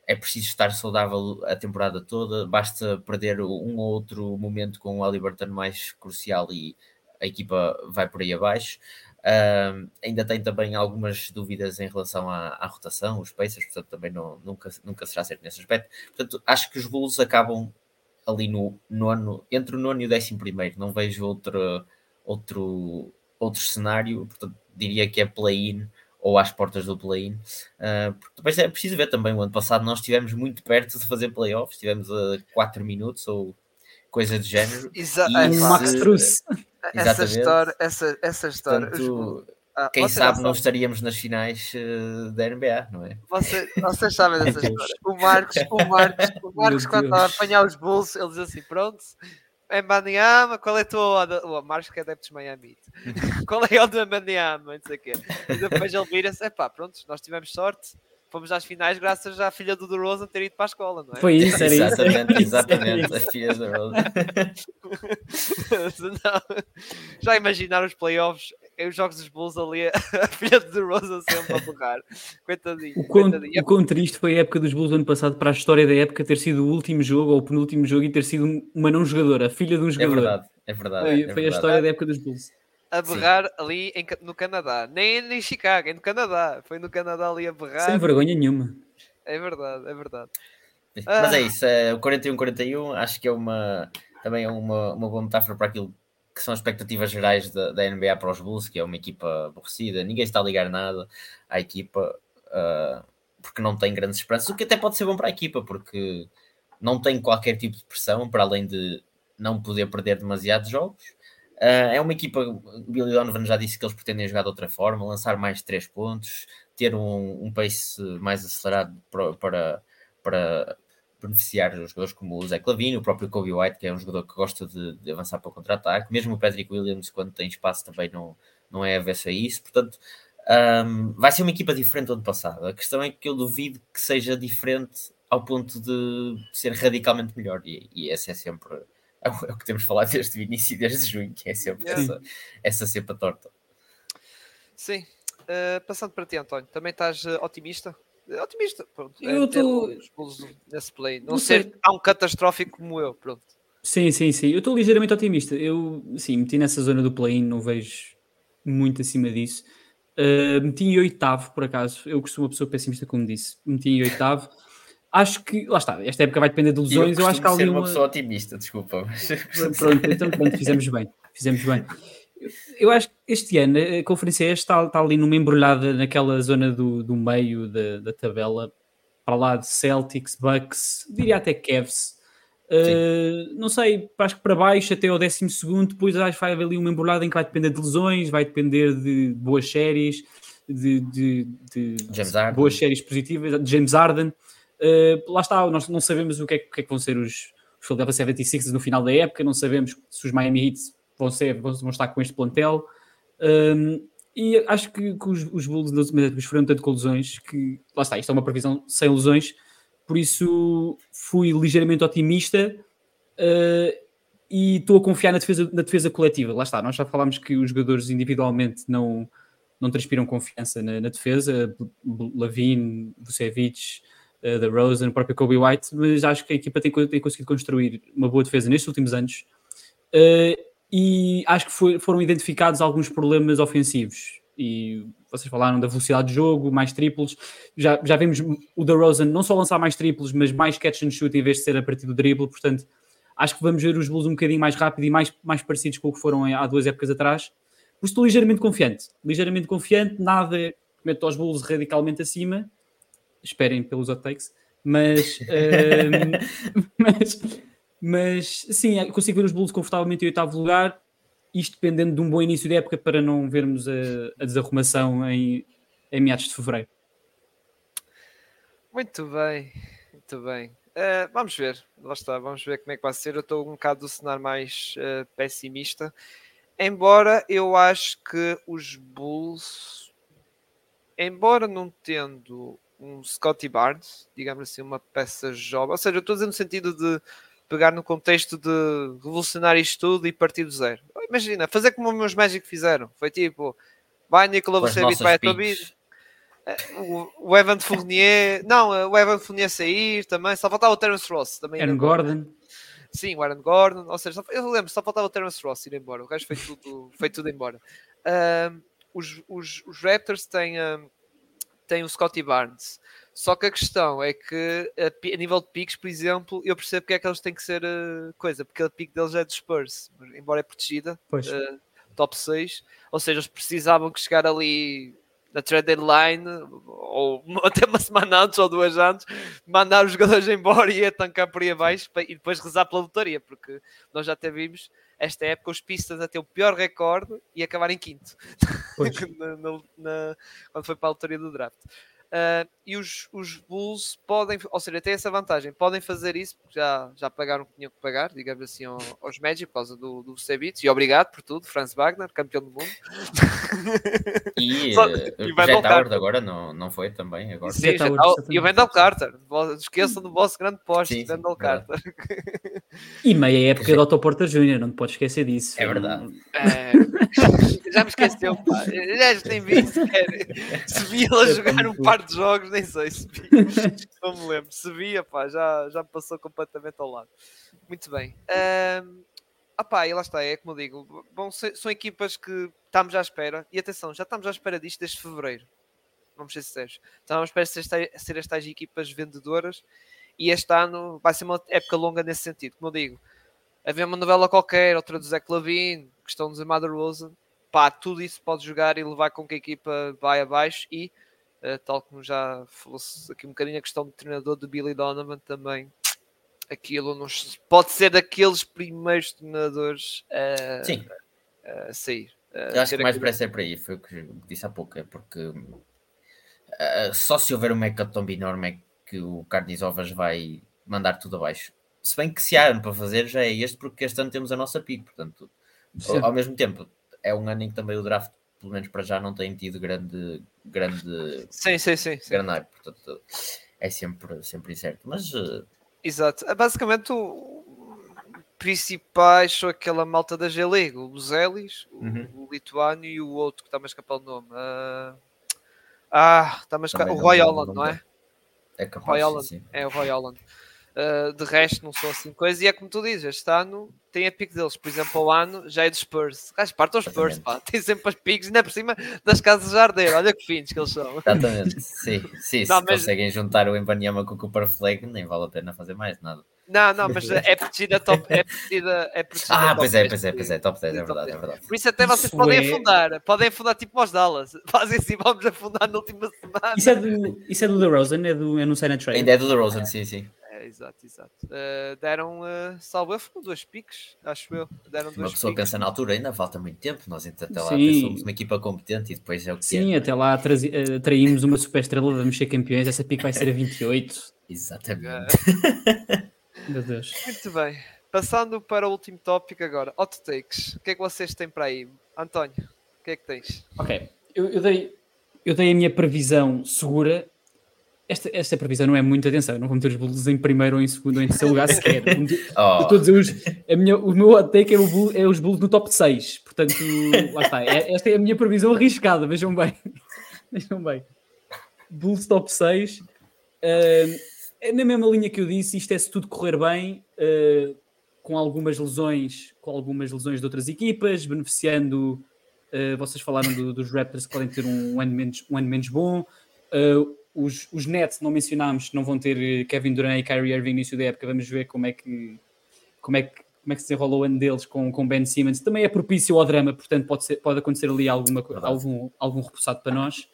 é preciso estar saudável a temporada toda, basta perder um ou outro momento com o Aliberton mais crucial e a equipa vai por aí abaixo. Uh, ainda tem também algumas dúvidas em relação à, à, rotação, os Pacers, portanto também não, nunca, nunca será certo nesse aspecto. Portanto, acho que os Bulls acabam ali no nono, entre o nono e o décimo primeiro, não vejo outro, outro, outro cenário, portanto diria que é play-in ou às portas do play-in. Uh, porque depois é preciso ver também, o ano passado nós estivemos muito perto de fazer playoffs, estivemos a 4 minutos ou coisa do género. Exato, é, Max Truss. Essa história, essa, essa história. Portanto, ah, quem sabe não estaríamos nas finais uh, da NBA, não é? Você, vocês sabem dessa história. O Marcos, o Marcos, o Marcos quando estava a apanhar os bolsos, ele diz assim: pronto, em Maniama, qual é a tua oda? O Marcos que é adeptos de Miami. qual é a oda de Maniama? Não sei o quê. E depois ele vira-se, é pá, pronto, nós tivemos sorte, fomos às finais graças à filha do DeRozan ter ido para a escola, não é? Foi isso, era exatamente, isso. Exatamente, a filha do DeRozan. Já imaginaram os playoffs os jogos dos Bulls ali, a filha de Rosa sempre a borrar. Coitadinho. O quão, o quão triste foi a época dos Bulls do ano passado para a história da época ter sido o último jogo ou o penúltimo jogo e ter sido uma não jogadora, a filha de um é jogador. É verdade, é verdade. Foi, é foi verdade. a história da época dos Bulls. A berrar Sim. ali em, no Canadá, nem em Chicago, é no Canadá. Foi no Canadá ali a berrar. Sem vergonha nenhuma. É verdade, é verdade. Mas é ah. isso, é, o 41-41 acho que é uma também é uma, uma boa metáfora para aquilo que são as expectativas gerais da, da, NBA para os Bulls, que é uma equipa aborrecida, ninguém está a ligar nada à equipa uh, porque não tem grandes esperanças, o que até pode ser bom para a equipa, porque não tem qualquer tipo de pressão, para além de não poder perder demasiados jogos. Uh, é uma equipa, Billy Donovan já disse que eles pretendem jogar de outra forma, lançar mais três pontos, ter um, um pace mais acelerado para, para, para beneficiar os jogadores como o Zé Clavini, o próprio Kobe White, que é um jogador que gosta de, de avançar para o contra-ataque, mesmo o Patrick Williams, quando tem espaço, também não, não é avesso a isso. Portanto, um, vai ser uma equipa diferente do ano passado. A questão é que eu duvido que seja diferente ao ponto de ser radicalmente melhor, e, e esse é sempre é o, que temos falado desde o início, desde junho, que é sempre essa, essa cepa torta. Sim. Uh, passando para ti, António, também estás uh, otimista? Uh, otimista, pronto. Eu estou. Nesse play. Não, não ser sei. tão catastrófico como eu, pronto. Sim, sim, sim. Eu estou ligeiramente otimista. Eu, sim, meti nessa zona do play-in, não vejo muito acima disso. Uh, meti em oitavo, por acaso. Eu costumo uma pessoa pessimista, como disse. Meti em oitavo. Acho que, lá está, esta época vai depender de lesões. Eu, eu acho que há ali uma... uma pessoa otimista, desculpa. Mas... Pronto, então pronto, fizemos bem. Fizemos bem. Eu acho que este ano a Conferência Este está, está ali numa embrulhada naquela zona do, do meio da, da tabela, para lá de Celtics, Bucks, diria até Cavs. Uh, não sei, acho que para baixo até ao décimo segundo, depois acho que vai haver ali uma embrulhada em que vai depender de lesões, vai depender de boas séries, de, de, de boas séries positivas, de James Harden. Uh, lá está, nós não sabemos o que é, o que, é que vão ser os, os Philadelphia 76 no final da época, não sabemos se os Miami Heat vão, ser, vão, vão estar com este plantel. Um, e acho que, que os, os Bulls sofreram tanto com lesões que, lá está, isto é uma previsão sem lesões, por isso fui ligeiramente otimista uh, e estou a confiar na defesa, na defesa coletiva. Lá está, nós já falámos que os jogadores individualmente não, não transpiram confiança na, na defesa, Lavine, Vucevic, uh, da Rosen, o próprio Kobe White, mas acho que a equipa tem, tem conseguido construir uma boa defesa nestes últimos anos. Uh, e acho que foi, foram identificados alguns problemas ofensivos. E vocês falaram da velocidade de jogo, mais triplos. Já, já vimos o da Rosen não só lançar mais triplos, mas mais catch and shoot em vez de ser a partir do dribble. Portanto, acho que vamos ver os Bulls um bocadinho mais rápido e mais, mais parecidos com o que foram há duas épocas atrás. Por isso estou ligeiramente confiante. Ligeiramente confiante, nada mete os Bulls radicalmente acima. Esperem pelos hot takes. Mas, um, mas mas sim, consigo ver os Bulls confortavelmente em oitavo lugar, isto dependendo de um bom início de época para não vermos a, a desarrumação em, em meados de fevereiro. Muito bem, muito bem. Uh, vamos ver, lá está, vamos ver como é que vai ser. Eu estou um bocado do cenário mais uh, pessimista, embora eu acho que os Bulls, embora não tendo um Scotty Barnes, digamos assim, uma peça jovem, ou seja, eu estou dizer no sentido de pegar no contexto de revolucionar isto tudo e partir do zero. Imagina, fazer como os meus Magic fizeram. Foi tipo, vai Nicola Vucevic, vai a tua vida. Eh, o, o Evan Fournier, não, eh, o Evan Fournier sair também, só faltava o Terence Ross também. Aaron Gordon. Sim, o Aaron Gordon, ou seja, eu lembro, só faltava o Terence Ross ir embora, o resto foi tudo, foi tudo embora. os, os, os Raptors têm, têm o Scotty Barnes, só que a questão é que a, a, nível de piques, por exemplo, eu percebo que é que eles têm que ser uh, coisa, porque a pique deles é de Spurs, embora é protegida, uh, top 6, ou seja, eles precisavam que chegar ali na trade deadline, ou até uma semana antes ou duas antes, mandar os jogadores embora e ia tancar por aí abaixo e depois rezar pela lotaria, porque nós já até vimos esta época os Pistons a ter o pior recorde e acabar em quinto na, na, na, quando foi para a lotaria do draft. Uh, e os, os Bulls podem, ou seja, têm essa vantagem, podem fazer isso porque já, já pagaram o que tinham que pagar, digamos assim, aos Magic por causa do, do Sebits. E obrigado por tudo, Franz Wagner, campeão do mundo. E, Só, uh, e o Jet Howard agora não, não foi também. Agora. Sim, Jet Howard, e o Wendell Carter, esqueçam do vosso grande poste, Wendell Carter. E meia época do Otto Porter Jr., não te podes esquecer disso. É verdade. É, já me esqueceu, pá. Já nem vi sequer. Se vi ela jogar um par de jogos, nem sei se vi. Não me lembro. Se via, pá, já, já me passou completamente ao lado. Muito bem. Um, ah pá, e lá está, é como eu digo. Bom, são equipas que estamos à espera. E atenção, já estamos à espera disto desde fevereiro. Vamos ser sinceros. Estamos à espera de ser, estas equipas vendedoras. E este ano vai ser uma época longa nesse sentido. Como eu digo, haver uma novela qualquer, outra do Zé Clavin, questão do Zé Rosa, pá, tudo isso pode jogar e levar com que a equipa vai abaixo e tal como já falou-se aqui um bocadinho a questão do treinador do Billy Donovan também aquilo não, pode ser daqueles primeiros treinadores a, Sim. a sair. Eu acho que mais parece é para aí, foi o que disse há pouco, é porque uh, só se houver um hecatombe enorme é que o Carnes Ovas vai, mandar tudo abaixo. Se bem que se há ano para fazer, já é este, porque este ano temos a nossa pick, portanto, ao, ao, mesmo tempo, é um ano em que também o draft, pelo menos para já, não tem tido grande. grande sim, sim, sim. sim. Grande hype, portanto, é sempre, sempre incerto. Mas. Uh... Exato. Basicamente, o principais são aquela malta da G-League, o Luzelis, uhum. o, o Lituano e o outro que está-me a escapar o nome. Uh... Ah, está-me a escapar. O Roy Holland, não é? É capaz, Roy Holland. É o Roy Holland. Uh, de resto, não são assim coisas. E é como tu dizes, este ano tem a pique deles. Por exemplo, o ano já é dos Spurs. Gajo, partam os Spurs, pá. Tem sempre as piques, ainda por cima das casas de jardim. Olha que fins que eles são. Exatamente, sim. sim não, se mas... conseguem juntar o Embanyama com o Cooper Flag, nem vale a pena fazer mais nada. Não, não, mas é protegida top. É protegida, é protegida ah, pois é, pois é, pois é, top 10, é verdade, é verdade. Por isso até vocês isso podem é... afundar, podem afundar tipo aos Dallas. Fazem assim, vamos afundar na última semana. Isso é do, isso é do DeRozan, é, do, é no Sign Trade? Ainda é do DeRozan, sim, sim. É, exato, exato. Uh, deram, uh, salvo eu, foram dois piques, acho eu. Deram uma pessoa piques. pensa na altura, ainda falta muito tempo, nós até lá somos uma equipa competente e depois é o que Sim, é. até lá uh, traímos uma super estrela, vamos ser campeões, essa pique vai ser a 28. Exatamente. Meu Deus. Muito bem. Passando para o último tópico agora, hot takes. O que é que vocês têm para aí? António, o que é que tens? Ok, eu, eu dei, eu dei a minha previsão segura esta, esta previsão não é muito atenção, não vou meter os Bulls em primeiro ou em segundo ou em terceiro lugar sequer. oh. Dizer, os, a minha, o meu hot take é, o é os Bulls no top 6. Portanto, lá está. É, esta é a minha previsão arriscada, vejam bem. vejam bem. Bulls top 6. Uh, é na mesma linha que eu disse, isto é se tudo correr bem, uh, com algumas lesões, com algumas lesões de outras equipas, beneficiando. Uh, vocês falaram do, dos Raptors que podem ter um ano menos, um ano menos bom. Uh, os, os Nets, não mencionámos, não vão ter eh, Kevin Durant e Kyrie Irving no início da época. Vamos ver como é que, como é que, como é que se enrola o ano deles com, com Ben Simmons. Também é propício ao drama, portanto pode, ser, pode acontecer ali alguma, algum, algum repousado para nós.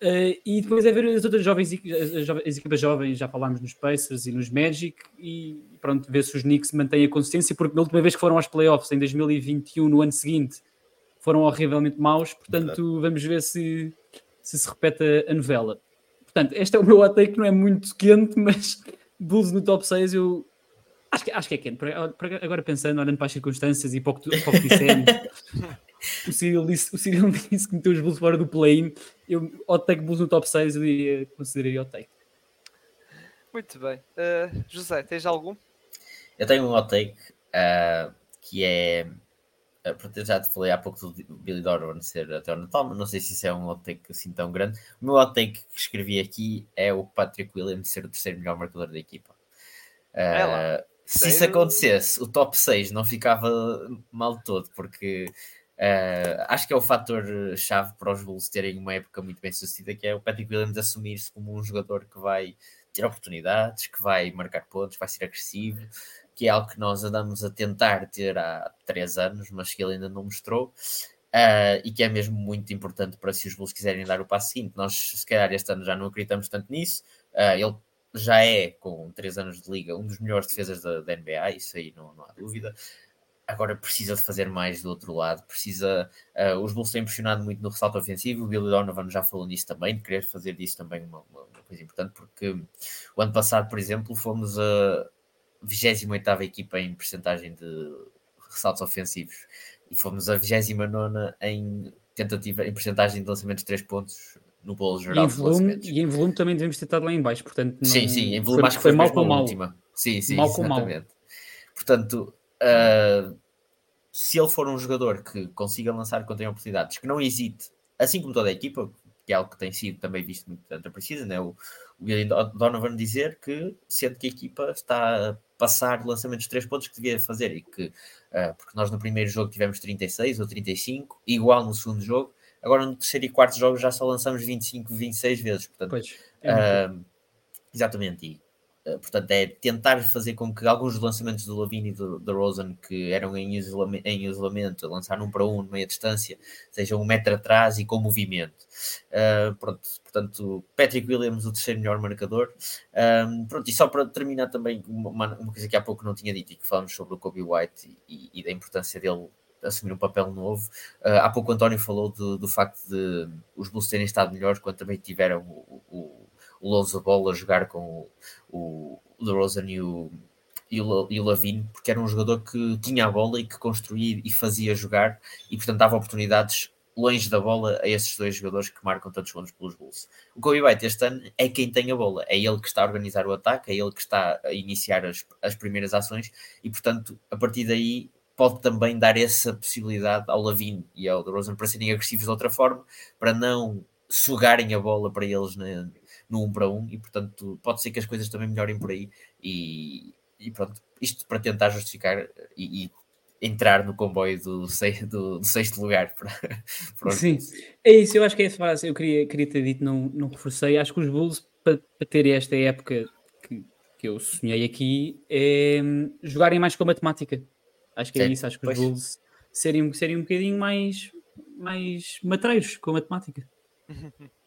Uh, e depois é ver as outras jovens, as, as equipas jovens, já falámos nos Pacers e nos Magic, e pronto, ver se os Knicks mantêm a consistência, porque na última vez que foram aos playoffs, em 2021, no ano seguinte, foram horrivelmente maus, portanto vamos ver se se, se repete a novela. Portanto, este é o meu hot take, não é muito quente, mas Bulls no top 6 eu acho que, acho que é quente. Agora pensando, olhando para as circunstâncias e para o que, para o que dissemos, o Cyril disse, o Cyril disse que meteu os Bulls fora do play-in. Eu, hot take Bulls no top 6, eu diria, consideraria hot take. Muito bem. Uh, José, tens algum? Eu tenho um hot take uh, que é porque eu já te falei há pouco do Billy Donovan ser até o Natal, mas não sei se isso é um hot take assim tão grande. O meu hot take que escrevi aqui é o Patrick Williams ser o terceiro melhor marcador da equipa. Uh, se isso acontecesse, o top 6 não ficava mal todo, porque uh, acho que é o fator chave para os Bulls terem uma época muito bem sucedida, que é o Patrick Williams assumir-se como um jogador que vai ter oportunidades, que vai marcar pontos, vai ser agressivo, que é algo que nós andamos a tentar ter há três anos, mas que ele ainda não mostrou. Uh, e que é mesmo muito importante para se os Bulls quiserem dar o passo seguinte. Nós, se calhar, este ano já não acreditamos tanto nisso. Uh, ele já é, com três anos de liga, um dos melhores defesas da, da NBA, isso aí não, não, há dúvida. Agora precisa de fazer mais do outro lado, precisa. Uh, os Bulls têm pressionado muito no ressalto ofensivo. O Billy Donovan já falou nisso também, de querer fazer disso também uma, uma, uma coisa importante, porque o ano passado, por exemplo, fomos a 28 equipa em percentagem de ressaltos ofensivos e fomos a 29 em tentativa em percentagem de lançamentos de 3 pontos no bolo geral. E em volume, e em volume também devemos ter estado lá em baixo, portanto não... Sim, sim, em volume foi, acho que foi, foi mal com mal. Última. Sim, sim, mal exatamente. Mal. Portanto, uh, se ele for um jogador que consiga lançar quando tem oportunidades, que não hesite, assim como toda a equipa, que é algo que tem sido também visto muito tanto precisa, né? o, o Donovan dizer que sendo que a equipa está passar lançamentos de 3 pontos que devia fazer e que, uh, porque nós no primeiro jogo tivemos 36 ou 35, igual no segundo jogo, agora no terceiro e quarto jogo já só lançamos 25, 26 vezes, portanto, pois, é uh, exatamente, e portanto, é tentar fazer com que alguns lançamentos do Lavini e do, do Rosen, que eram em isolamento, em isolamento, lançar um para um, meia distância, sejam um metro atrás e com movimento. Uh, pronto, portanto, Patrick Williams, o terceiro melhor marcador. Um, pronto, e só para terminar também, uma, uma, coisa que há pouco não tinha dito e que falamos sobre o Kobe White e, e da importância dele assumir um papel novo. Uh, há pouco o António falou do, do facto de os Bulls terem estado melhores quando também tiveram o, o o Lonzo Ball a jogar com o, o DeRozan e o, e o, e o Lavine, porque era um jogador que tinha a bola e que construía e fazia jogar e, portanto, dava oportunidades longe da bola a esses dois jogadores que marcam tantos pontos pelos Bulls. O Kobe White este ano é quem tem a bola, é ele que está a organizar o ataque, é ele que está a iniciar as, as primeiras ações e, portanto, a partir daí pode também dar essa possibilidade ao Lavine e ao DeRozan para serem agressivos de outra forma, para não sugarem a bola para eles na, no 1 um para 1 um, e portanto pode ser que as coisas também melhorem por aí e, e pronto, isto para tentar justificar e, e entrar no comboio do, do, do sexto lugar. Para, para Sim, é isso, eu acho que é essa frase, eu queria, queria ter dito, não, não reforcei, acho que os Bulls, para, para terem esta época que, que eu sonhei aqui, é hum, jogarem mais com a matemática. Acho que é, é isso, acho que pois. os Bulls serem, serem um bocadinho mais, mais matreiros com a matemática.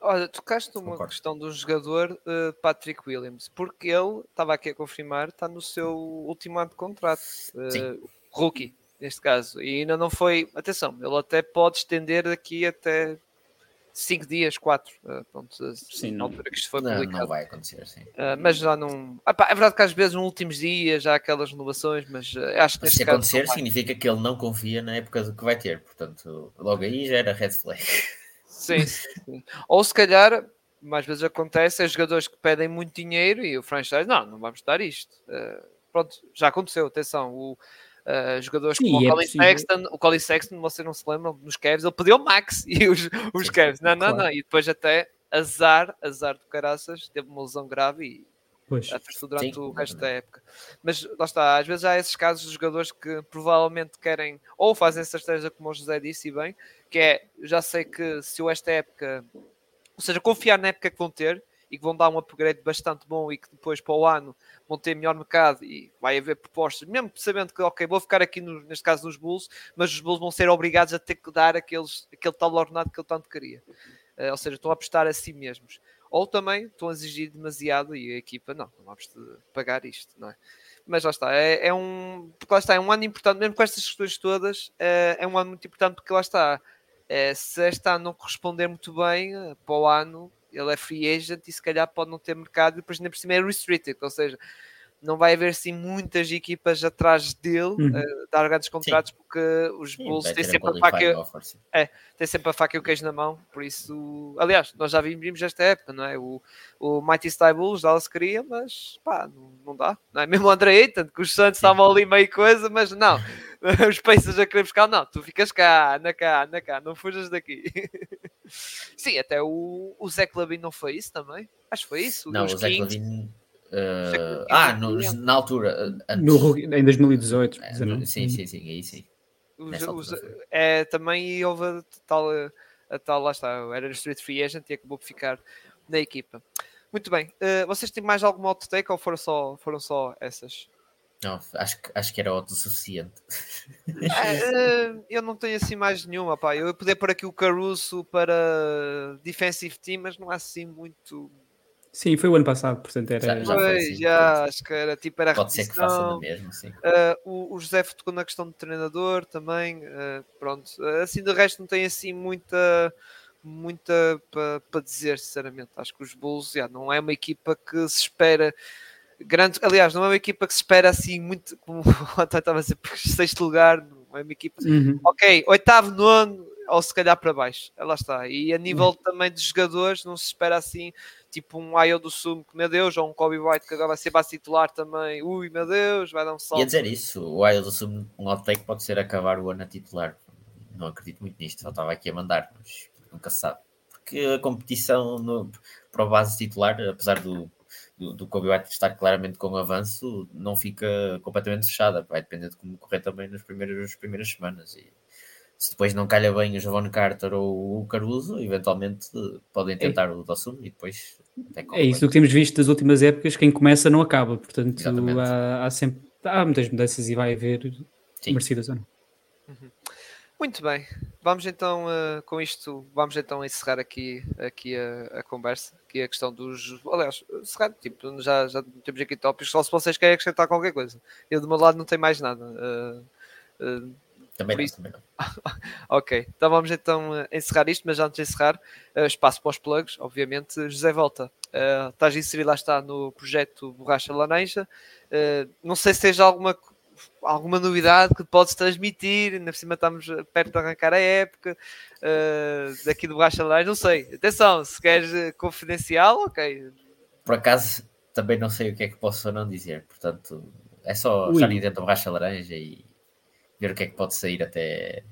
Olha, tocaste numa Concordo. questão do jogador uh, Patrick Williams, porque ele, estava aqui a confirmar, está no seu último ano de contrato, uh, rookie, neste caso, e ainda não foi, atenção, ele até pode estender daqui até 5 dias, 4, uh, eh, pronto, sim, na altura que isto foi não, publicado. Não vai acontecer, sim. Uh, mas já não. Ah, pá, é verdade que às vezes nos últimos dias já há aquelas renovações, mas uh, acho que Se acontecer, significa que ele não confia na época que vai ter, portanto, logo aí já era red flag. Sim, sim. Ou se calhar, mais vezes acontece, é jogadores que pedem muito dinheiro e o franchise, não, não vamos dar isto. Uh, pronto, já aconteceu, atenção. O, uh, jogadores sim, como é o Colin Sexton, o Colin Sexton, vocês não se lembram, nos Cavs, ele pediu o Max e os, os Cavs, não, não, claro. não. E depois até azar, azar do caraças, teve uma lesão grave e pois. durante Sim, o resto da época. Mas lá está, às vezes há esses casos de jogadores que provavelmente querem ou fazem essa estratégia, como o José disse, e bem, que é já sei que se eu esta época, ou seja, confiar na época que vão ter e que vão dar um upgrade bastante bom e que depois para o ano vão ter melhor mercado e vai haver propostas, mesmo sabendo que, ok, vou ficar aqui no, neste caso nos Bulls, mas os Bulls vão ser obrigados a ter que dar aqueles, aquele tal ordenado que ele tanto queria. Uh, ou seja, estão a apostar a si mesmos ou também estão a exigir demasiado e a equipa, não, não vamos pagar isto, não é? Mas lá está, é, é um. Porque lá está, é um ano importante, mesmo com estas questões todas, é, é um ano muito importante porque lá está. É, se este ano não corresponder muito bem, eh, para o ano ele é free agent e se calhar pode não ter mercado e depois ainda por cima é restricted, ou seja, não vai haver assim muitas equipas atrás dele uhum. uh, dar grandes contratos sim. porque os Bulls têm sempre a faca é, tem sempre a faca e o queijo na mão por isso, aliás, nós já vimos esta época, não é? O, o Mighty Sty Bulls Dallas queria, mas pá, não, não dá, não é? Mesmo o André Ayton, que os Santos estavam ali meio coisa, mas não os Pacers a querer buscar, não, tu ficas cá, anda cá, anda cá, não fujas daqui sim, até o, o Zé Clavin não foi isso também? Acho que foi isso não, o Zé Clavin Uh, ah, no, na altura. No, em 2018. É, sim, sim, sim, aí sim. Os, os, é, também houve a tal, a tal, lá está, era Street Free Agent e acabou por ficar na equipa. Muito bem, uh, vocês têm mais alguma auto take ou foram só, foram só essas? Não, acho, acho que era auto suficiente. É, uh, eu não tenho assim mais nenhuma, pá. Eu poder pôr aqui o Caruso para defensive team, mas não há assim muito Sim, foi o ano passado, portanto era. Já, já, foi, assim, já acho que era tipo era Pode ser que faça da mesma, sim. Uh, o, o José tocou na questão de treinador também. Uh, pronto, uh, assim de resto não tem assim muita muita para pa dizer, sinceramente. Acho que os Bulls já, não é uma equipa que se espera grande. Aliás, não é uma equipa que se espera assim muito, como o António estava a dizer, sexto lugar, não é uma equipa. Uhum. Ok, oitavo, nono, ou se calhar para baixo. Lá está. E a nível uhum. também de jogadores, não se espera assim tipo um Ayo do Sumo, que meu Deus, ou um Kobe White que agora vai ser base titular também, ui meu Deus, vai dar um salto. Ia dizer isso, o Ayo do Sumo, um hot take pode ser acabar o ano a titular. Não acredito muito nisto, só estava aqui a mandar, mas nunca se sabe. Porque a competição no, para o base titular, apesar do, do, do Kobe White estar claramente com avanço, não fica completamente fechada. Vai depender de como correr também nas primeiras, nas primeiras semanas. E se depois não calha bem o Javon Carter ou o Caruso, eventualmente podem é. tentar é. o Dossum e depois. É isso que temos visto das últimas épocas, quem começa não acaba, portanto há, há, sempre há muitas mudanças e vai haver Sim. merecidas ou não. Uhum. Muito bem, vamos então uh, com isto, vamos então encerrar aqui, aqui a, a, conversa, aqui a questão dos. Aliás, encerrar, tipo, já, já temos aqui tópicos, só se vocês querem acrescentar qualquer coisa. Eu do meu lado não tenho mais nada. Uh, uh, Também não, isso... também não. ok, então vamos então eh, encerrar isto, mas antes de encerrar, uh, espaço para os plugs, obviamente, José Volta. Uh, estás inserido lá está no projeto Borracha Laranja. Uh, não sei se tens alguma, alguma novidade que podes transmitir, ainda por cima estamos perto de arrancar a época uh, daqui do Borracha Laranja, não sei. Atenção, se queres confidencial, ok. Por acaso, também não sei o que é que posso ou não dizer, portanto, é só Ui. estar dentro da Borracha Laranja e ver o que é que pode sair até,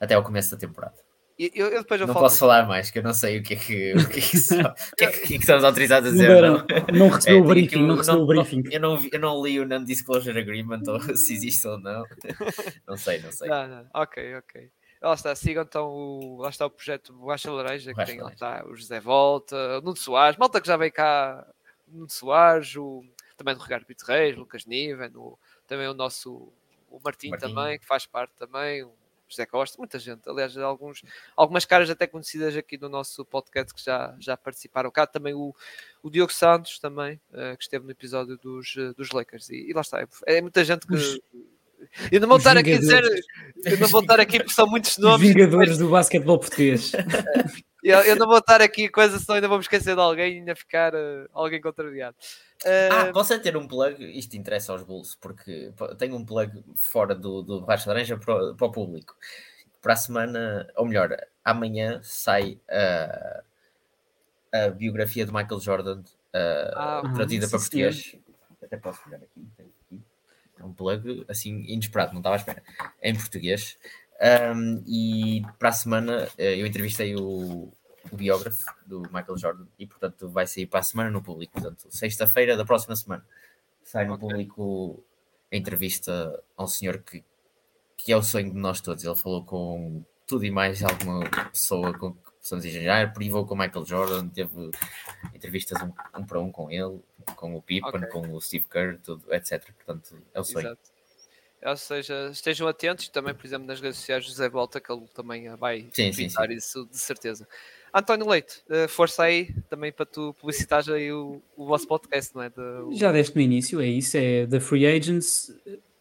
até ao começo da temporada. Eu, eu depois eu não falo... posso falar mais, que eu não sei o que é que, o que, é que, só, o que, é que, é que estamos autorizados a dizer. Não, não recebeu é, o briefing, não recebeu o briefing. Eu não, eu não li o Non-Disclosure Agreement, ou se existe ou não. Não sei, não sei. Não, não. Ok, ok. Lá está, sigam então o, lá está o projeto Borracha Laranja, que tem lá está o José Volta, o Nuno Soares, malta que já veio cá, o Nuno Soares, o, também o Ricardo Pito Reis, Lucas Niven, o, também o nosso o Martim, Martim, também, que faz parte também, o José Costa, muita gente, aliás, alguns, algumas caras até conhecidas aqui no nosso podcast que já, já participaram cá, também o, o Diogo Santos também, uh, que esteve no episódio dos, uh, dos Lakers, e, e, lá está, é, é muita gente que... Os... Eu não vou estar aqui a dizer, eu não vou estar aqui porque são muitos nomes. Vingadores mas... do basquetebol português. eu, eu, não vou estar aqui coisa, senão ainda vou me esquecer de alguém e ainda ficar uh, alguém contrariado. Uh... Ah, posso é ter um plug, isto interessa aos Bulls, porque tenho um plug fora do, do Baixo Laranja para, para o público. Para a semana, ou melhor, amanhã sai a, a biografia de Michael Jordan uh, ah, traduzida para português. Até posso olhar aqui, aqui. É um plug assim inesperado, não estava à espera. É em português. Um, e para a semana eh, eu entrevistei o, o biógrafo do Michael Jordan e, portanto, vai sair para a semana no público. Portanto, sexta-feira da próxima semana sai no okay. público a entrevista a um senhor que, que é o sonho de nós todos. Ele falou com tudo e mais alguma pessoa com que possamos imaginar, privou com o Michael Jordan, teve entrevistas um, um para um com ele, com o Pippen, okay. com o Steve Kerr, tudo, etc. Portanto, é o sonho. Exato. Ou seja, estejam atentos também, por exemplo, nas redes sociais do José Volta, que ele também vai sim, sim, sim. isso de certeza. António Leite, eh, força aí também para tu publicitares aí o, o vosso podcast, não é? De, Já deste no início, é isso, é The Free Agents.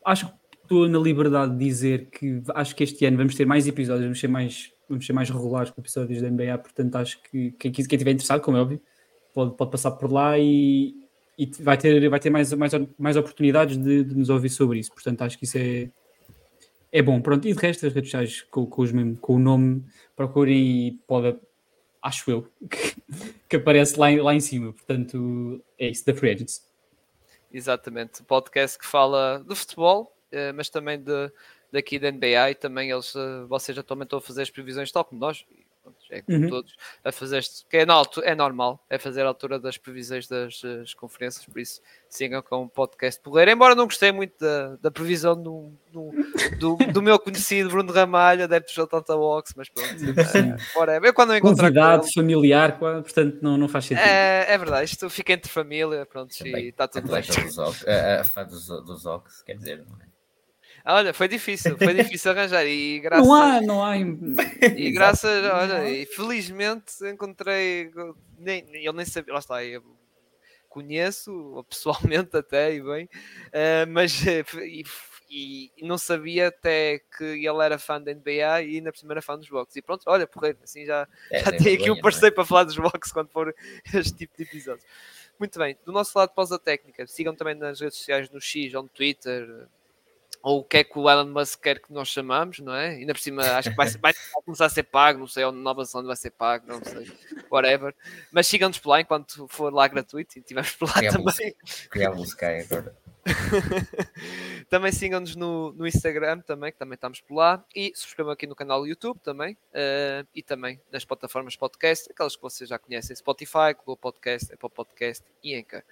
Acho que estou na liberdade de dizer que acho que este ano vamos ter mais episódios, vamos ser mais, vamos ser mais regulares com episódios da NBA, portanto acho que quem, quem estiver interessado, como é óbvio, pode, pode passar por lá e, e vai ter, vai ter mais, mais, mais oportunidades de, de, nos ouvir sobre isso. Portanto, acho que isso é, é bom. Pronto, e de resto, as redes sociais com, com, os mesmo, com o nome, procurem e pode, acho eu, que, que aparece lá, lá em cima. Portanto, é isso, da Free Agents. Exatamente, podcast que fala do futebol, eh, mas também de, daqui da NBA e também eles, eh, vocês atualmente estão a fazer as previsões tal como nós, é como uhum. todos, a fazer este, que é, na altura, é normal, é fazer a altura das previsões das, das conferências, por isso sigam com um podcast porreiro, embora não gostei muito da, da previsão do, do, do, do meu conhecido Bruno Ramalho, deve ter tanta box, mas pronto, é, eu quando eu encontrar Convidado, familiar, portanto não, não faz sentido. É, é verdade, isto fica entre família, pronto, e está tudo bem. A, a fã dos, dos Ox, quer dizer, não é? Olha, foi difícil, foi difícil arranjar e graças não há, não há. E graças, olha, e felizmente encontrei, nem, eu nem sabia, lá está, eu conheço pessoalmente até e bem, uh, mas e, e, não sabia até que ele era fã da NBA e ainda por cima era fã dos box. E pronto, olha, porreiro, assim já, é, já tem aqui um parceiro é? para falar dos box quando for este tipo de episódios. Muito bem, do nosso lado pausa técnica, sigam também nas redes sociais no X ou no Twitter, ou o que é que o Elon Musk quer que nós chamamos, não é? Ainda por cima, acho que vai, vai começar a ser pago, não sei, ou Nova Zelândia vai ser pago, não sei, whatever. Mas sigam-nos por lá enquanto for lá gratuito e estivermos por lá também. Criar música agora. também sigam-nos no, no Instagram, também, que também estamos por lá. E subscrevam aqui no canal do YouTube também. Uh, e também nas plataformas podcast, aquelas que vocês já conhecem: Spotify, Google Podcast, Apple Podcast e Anchor.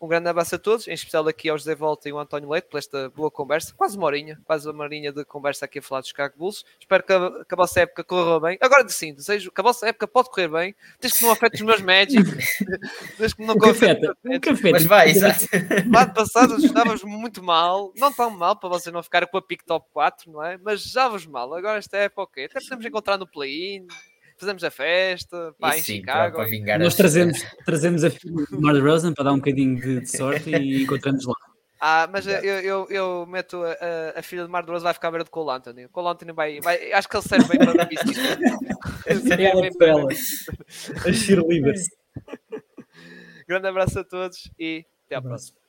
Um grande abraço a todos, em especial aqui ao José Volta e ao António Leite por esta boa conversa, quase uma horinha, quase uma horinha de conversa aqui a falar dos Chicago Bulls. Espero que a, que a vossa época corra bem. Agora sim, desejo que a vossa época pode correr bem, desde que não afete os meus médicos, desde que não afete os Mas vai, exato. Lado passado estávamos muito mal, não tão mal para vocês não ficarem com a pick top 4, não é? Mas já vos mal. Agora esta época, ok. Até podemos encontrar no play-in, fazemos a festa, pá, em sim, Chicago. Para, para Nós trazemos, trazemos a Mar Rosen para dar um bocadinho de, de sorte e encontramos lá. Ah, mas eu, eu, eu meto a, a, filha de Mar vai ficar à beira de Cole Anthony. Cole Anthony vai, vai. Acho que ele serve bem para isso. ela bem para ela. As cheerleaders. Grande abraço a todos e até à próxima.